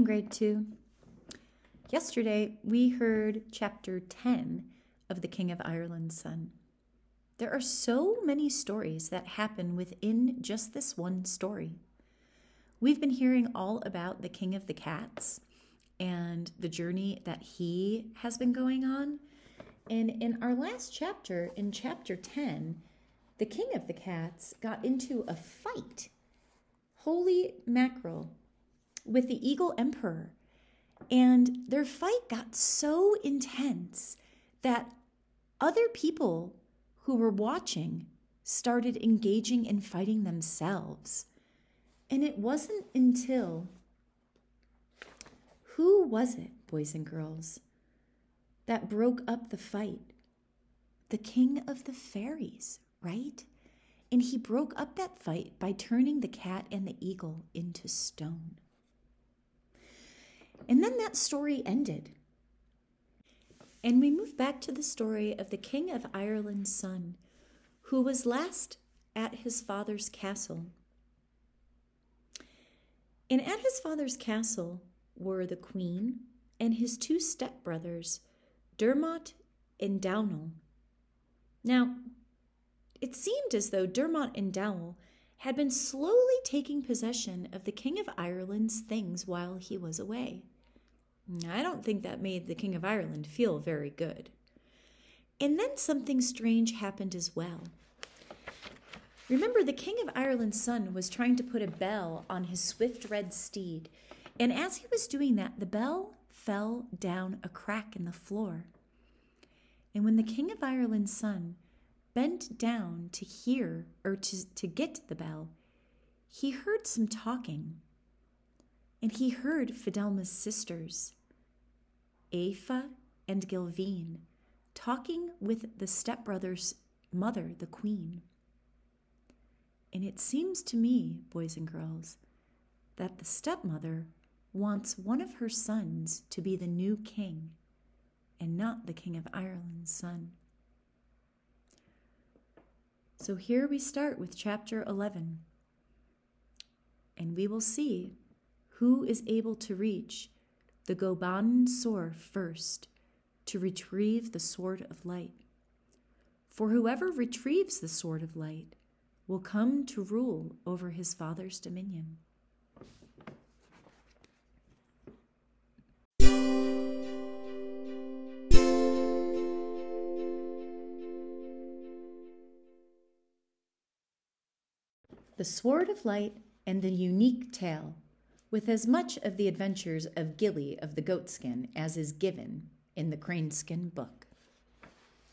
Morning, grade two. Yesterday, we heard chapter 10 of The King of Ireland's Son. There are so many stories that happen within just this one story. We've been hearing all about the King of the Cats and the journey that he has been going on. And in our last chapter, in chapter 10, the King of the Cats got into a fight. Holy mackerel with the Eagle Emperor. And their fight got so intense that other people who were watching started engaging in fighting themselves. And it wasn't until who was it, boys and girls, that broke up the fight? The king of the fairies, right? And he broke up that fight by turning the cat and the eagle into stone. And then that story ended. And we move back to the story of the King of Ireland's son, who was last at his father's castle. And at his father's castle were the queen and his two stepbrothers, Dermot and Downal. Now, it seemed as though Dermot and Downal had been slowly taking possession of the King of Ireland's things while he was away. I don't think that made the King of Ireland feel very good. And then something strange happened as well. Remember, the King of Ireland's son was trying to put a bell on his swift red steed, and as he was doing that, the bell fell down a crack in the floor. And when the King of Ireland's son bent down to hear or to, to get the bell, he heard some talking. And he heard Fidelma's sisters, Aoife and Gilveen, talking with the stepbrother's mother, the queen. And it seems to me, boys and girls, that the stepmother wants one of her sons to be the new king and not the King of Ireland's son. So here we start with chapter 11. And we will see who is able to reach the Goban Sor first to retrieve the Sword of Light. For whoever retrieves the Sword of Light will come to rule over his father's dominion. The Sword of Light and the Unique Tale, with as much of the adventures of Gilly of the Goatskin as is given in the Craneskin book.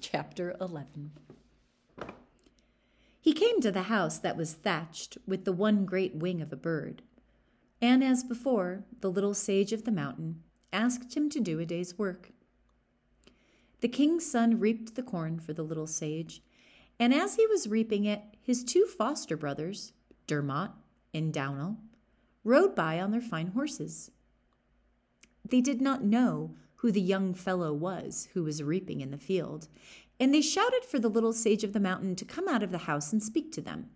Chapter 11 He came to the house that was thatched with the one great wing of a bird, and as before, the little sage of the mountain asked him to do a day's work. The king's son reaped the corn for the little sage, and as he was reaping it, his two foster brothers, Dermot and Downal, rode by on their fine horses. They did not know who the young fellow was who was reaping in the field, and they shouted for the little sage of the mountain to come out of the house and speak to them.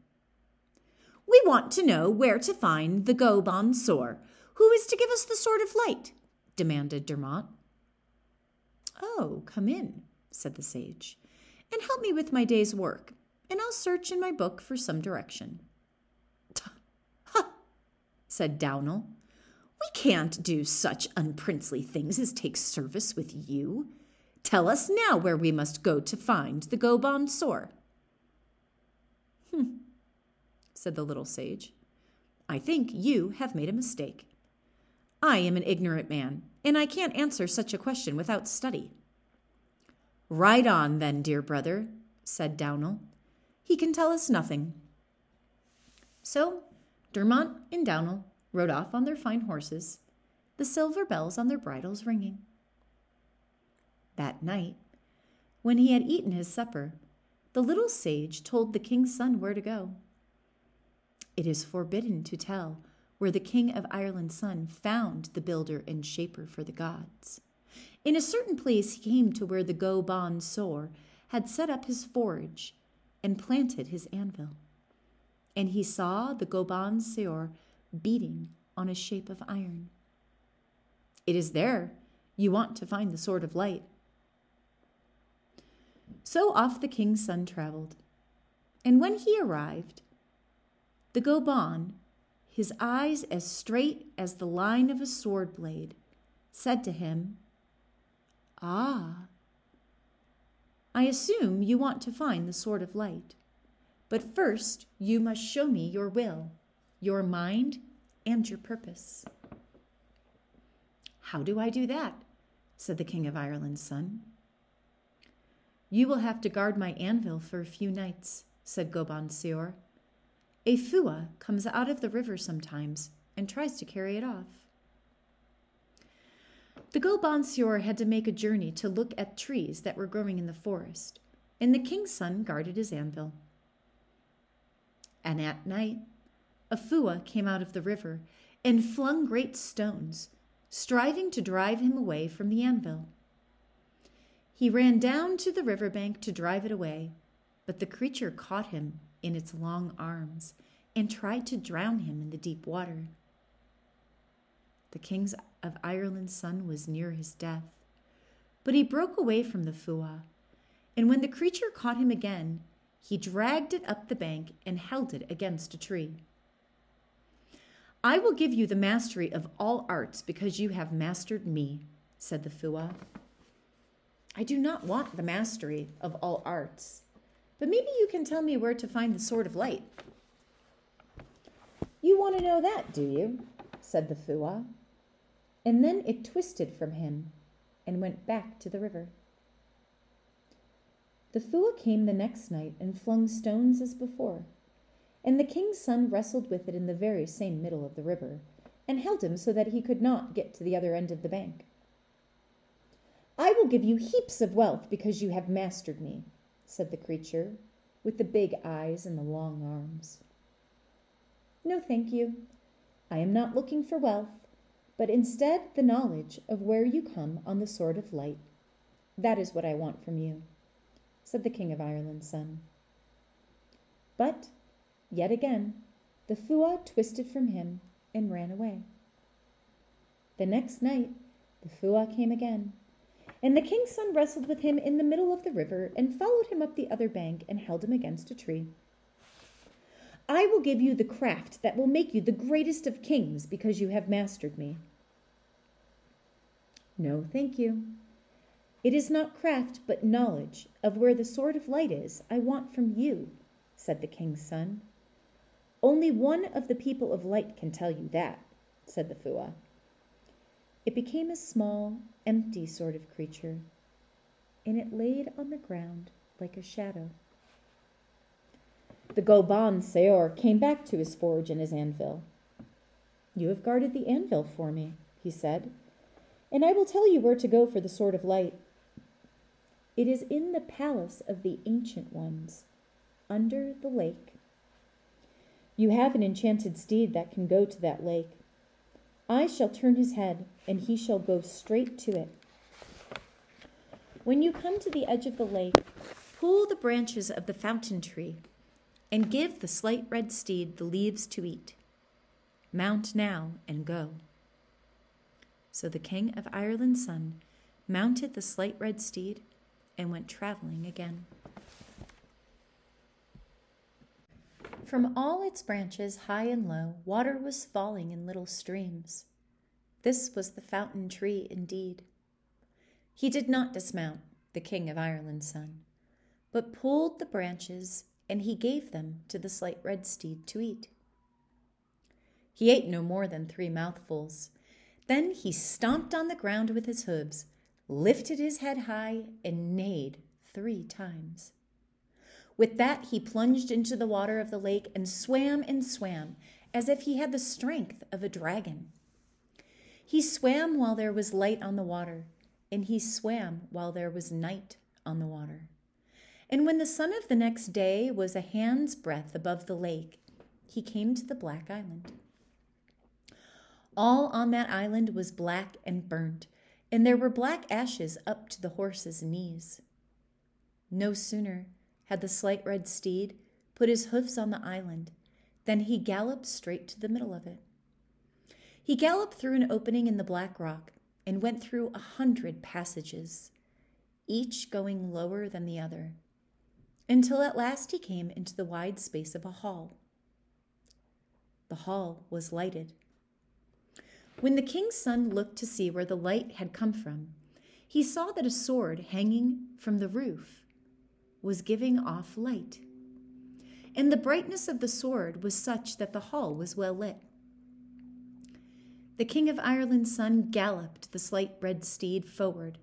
We want to know where to find the Goban Sor, who is to give us the Sword of Light, demanded Dermot. Oh, come in, said the sage and help me with my day's work, and I'll search in my book for some direction. Said Downal. We can't do such unprincely things as take service with you. Tell us now where we must go to find the Goban Sor. Hm, said the little sage. I think you have made a mistake. I am an ignorant man, and I can't answer such a question without study. Ride on, then, dear brother, said Downal. He can tell us nothing. So Dermot and Downal rode off on their fine horses, the silver bells on their bridles ringing. That night, when he had eaten his supper, the little sage told the king's son where to go. It is forbidden to tell where the king of Ireland's son found the builder and shaper for the gods. In a certain place he came to where the Goban Sor had set up his forge and planted his anvil. And he saw the Goban Seor beating on a shape of iron. It is there you want to find the Sword of Light. So off the king's son travelled. And when he arrived, the Goban, his eyes as straight as the line of a sword blade, said to him, Ah, I assume you want to find the Sword of Light. But first, you must show me your will, your mind, and your purpose. How do I do that? said the King of Ireland's son. You will have to guard my anvil for a few nights, said Goban Seor. A fua comes out of the river sometimes and tries to carry it off. The Goban had to make a journey to look at trees that were growing in the forest, and the king's son guarded his anvil. And at night, a fua came out of the river and flung great stones, striving to drive him away from the anvil. He ran down to the river bank to drive it away, but the creature caught him in its long arms and tried to drown him in the deep water. The King of Ireland's son was near his death, but he broke away from the fua, and when the creature caught him again, he dragged it up the bank and held it against a tree. I will give you the mastery of all arts because you have mastered me, said the Fua. I do not want the mastery of all arts, but maybe you can tell me where to find the Sword of Light. You want to know that, do you? said the Fua. And then it twisted from him and went back to the river. The Fua came the next night and flung stones as before, and the king's son wrestled with it in the very same middle of the river, and held him so that he could not get to the other end of the bank. I will give you heaps of wealth because you have mastered me, said the creature, with the big eyes and the long arms. No, thank you. I am not looking for wealth, but instead the knowledge of where you come on the sword of light. That is what I want from you said the King of Ireland's son. But, yet again, the Fua twisted from him and ran away. The next night, the Fua came again, and the king's son wrestled with him in the middle of the river and followed him up the other bank and held him against a tree. I will give you the craft that will make you the greatest of kings because you have mastered me. No, thank you, it is not craft, but knowledge of where the sword of light is I want from you, said the king's son. Only one of the people of light can tell you that, said the Fua. It became a small, empty sort of creature, and it laid on the ground like a shadow. The Goban Seor came back to his forge and his anvil. You have guarded the anvil for me, he said, and I will tell you where to go for the sword of light. It is in the palace of the ancient ones, under the lake. You have an enchanted steed that can go to that lake. I shall turn his head, and he shall go straight to it. When you come to the edge of the lake, pull the branches of the fountain tree, and give the slight red steed the leaves to eat. Mount now and go. So the king of Ireland's son mounted the slight red steed and went traveling again. From all its branches, high and low, water was falling in little streams. This was the fountain tree indeed. He did not dismount, the King of Ireland's son, but pulled the branches and he gave them to the slight red steed to eat. He ate no more than three mouthfuls. Then he stomped on the ground with his hooves lifted his head high, and neighed three times. With that, he plunged into the water of the lake and swam and swam as if he had the strength of a dragon. He swam while there was light on the water, and he swam while there was night on the water. And when the sun of the next day was a hand's breadth above the lake, he came to the black island. All on that island was black and burnt, and there were black ashes up to the horse's knees. No sooner had the slight red steed put his hoofs on the island than he galloped straight to the middle of it. He galloped through an opening in the black rock, and went through a hundred passages, each going lower than the other, until at last he came into the wide space of a hall. The hall was lighted. When the king's son looked to see where the light had come from, he saw that a sword hanging from the roof was giving off light. And the brightness of the sword was such that the hall was well lit. The King of Ireland's son galloped the slight red steed forward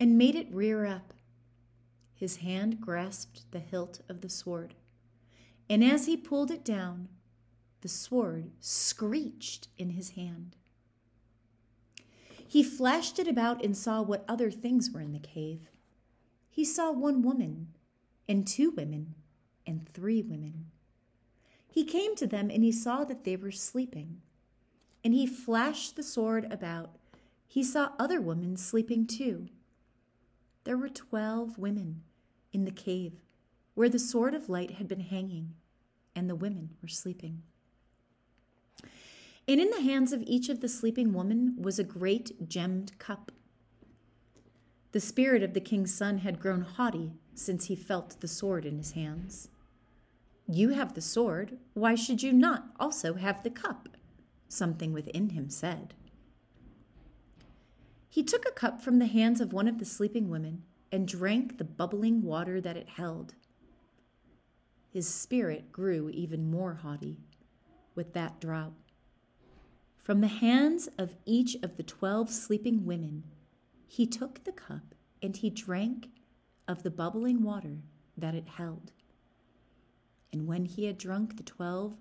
and made it rear up. His hand grasped the hilt of the sword, and as he pulled it down, the sword screeched in his hand. He flashed it about and saw what other things were in the cave. He saw one woman, and two women, and three women. He came to them and he saw that they were sleeping. And he flashed the sword about. He saw other women sleeping too. There were twelve women in the cave where the sword of light had been hanging, and the women were sleeping. And in the hands of each of the sleeping women was a great gemmed cup. The spirit of the king's son had grown haughty since he felt the sword in his hands. You have the sword, why should you not also have the cup? Something within him said. He took a cup from the hands of one of the sleeping women and drank the bubbling water that it held. His spirit grew even more haughty with that drop. From the hands of each of the twelve sleeping women, he took the cup and he drank of the bubbling water that it held. And when he had drunk the twelve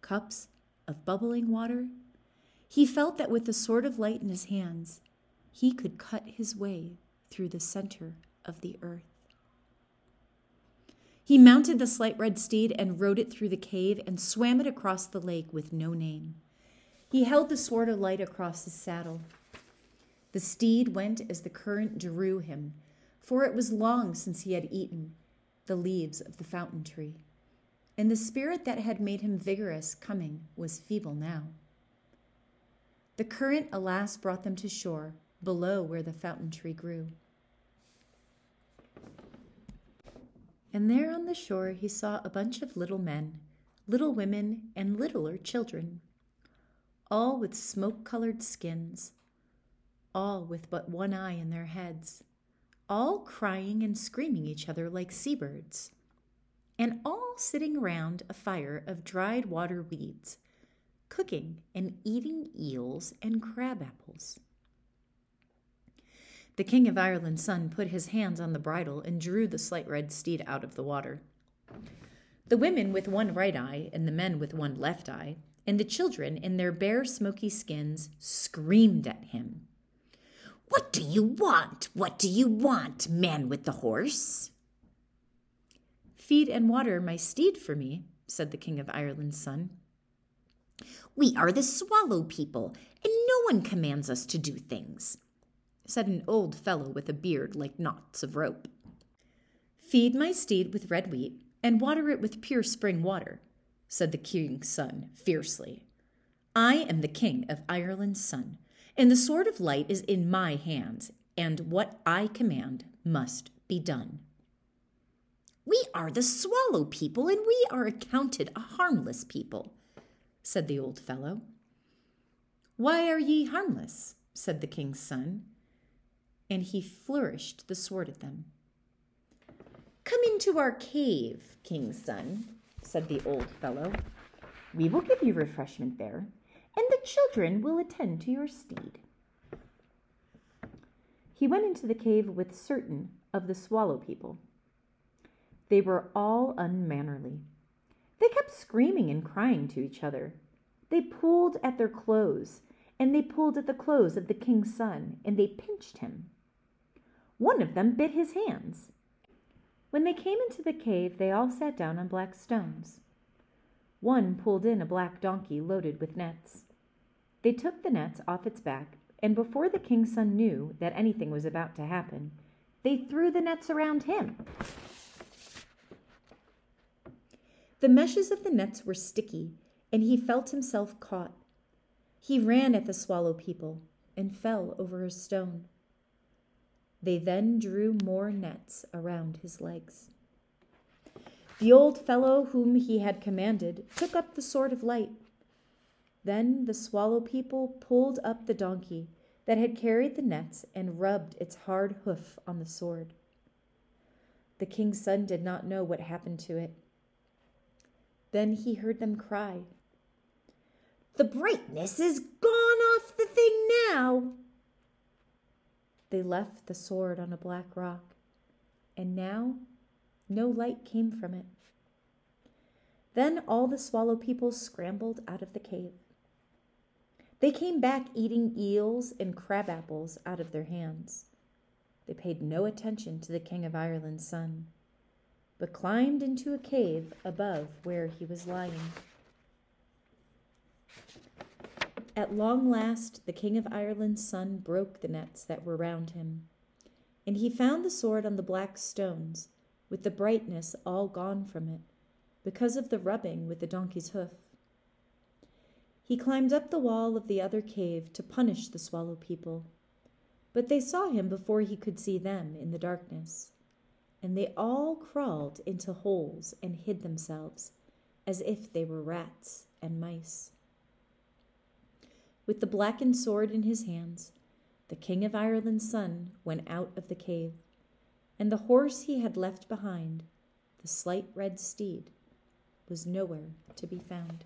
cups of bubbling water, he felt that with the sword of light in his hands, he could cut his way through the center of the earth. He mounted the slight red steed and rode it through the cave and swam it across the lake with no name. He held the sword of light across his saddle. The steed went as the current drew him, for it was long since he had eaten the leaves of the fountain tree, and the spirit that had made him vigorous coming was feeble now. The current, alas, brought them to shore, below where the fountain tree grew. And there on the shore he saw a bunch of little men, little women, and littler children all with smoke colored skins, all with but one eye in their heads, all crying and screaming each other like seabirds, and all sitting around a fire of dried water weeds, cooking and eating eels and crab apples. The King of Ireland's son put his hands on the bridle and drew the slight red steed out of the water. The women with one right eye and the men with one left eye and the children, in their bare, smoky skins, screamed at him. What do you want? What do you want, man with the horse? Feed and water my steed for me, said the King of Ireland's son. We are the swallow people, and no one commands us to do things, said an old fellow with a beard like knots of rope. Feed my steed with red wheat, and water it with pure spring water, said the king's son fiercely. I am the king of Ireland's son, and the sword of light is in my hands, and what I command must be done. We are the swallow people, and we are accounted a harmless people, said the old fellow. Why are ye harmless? said the king's son, and he flourished the sword at them. Come into our cave, king's son, said the old fellow. We will give you refreshment there, and the children will attend to your steed. He went into the cave with certain of the swallow people. They were all unmannerly. They kept screaming and crying to each other. They pulled at their clothes, and they pulled at the clothes of the king's son, and they pinched him. One of them bit his hands, when they came into the cave, they all sat down on black stones. One pulled in a black donkey loaded with nets. They took the nets off its back, and before the king's son knew that anything was about to happen, they threw the nets around him. The meshes of the nets were sticky, and he felt himself caught. He ran at the swallow people, and fell over a stone. They then drew more nets around his legs. The old fellow whom he had commanded took up the sword of light. Then the swallow people pulled up the donkey that had carried the nets and rubbed its hard hoof on the sword. The king's son did not know what happened to it. Then he heard them cry, The brightness is gone off the thing now. They left the sword on a black rock, and now no light came from it. Then all the swallow people scrambled out of the cave. They came back eating eels and crab apples out of their hands. They paid no attention to the King of Ireland's son, but climbed into a cave above where he was lying. At long last, the King of Ireland's son broke the nets that were round him, and he found the sword on the black stones, with the brightness all gone from it, because of the rubbing with the donkey's hoof. He climbed up the wall of the other cave to punish the swallow people, but they saw him before he could see them in the darkness, and they all crawled into holes and hid themselves, as if they were rats and mice. With the blackened sword in his hands, the King of Ireland's son went out of the cave, and the horse he had left behind, the slight red steed, was nowhere to be found.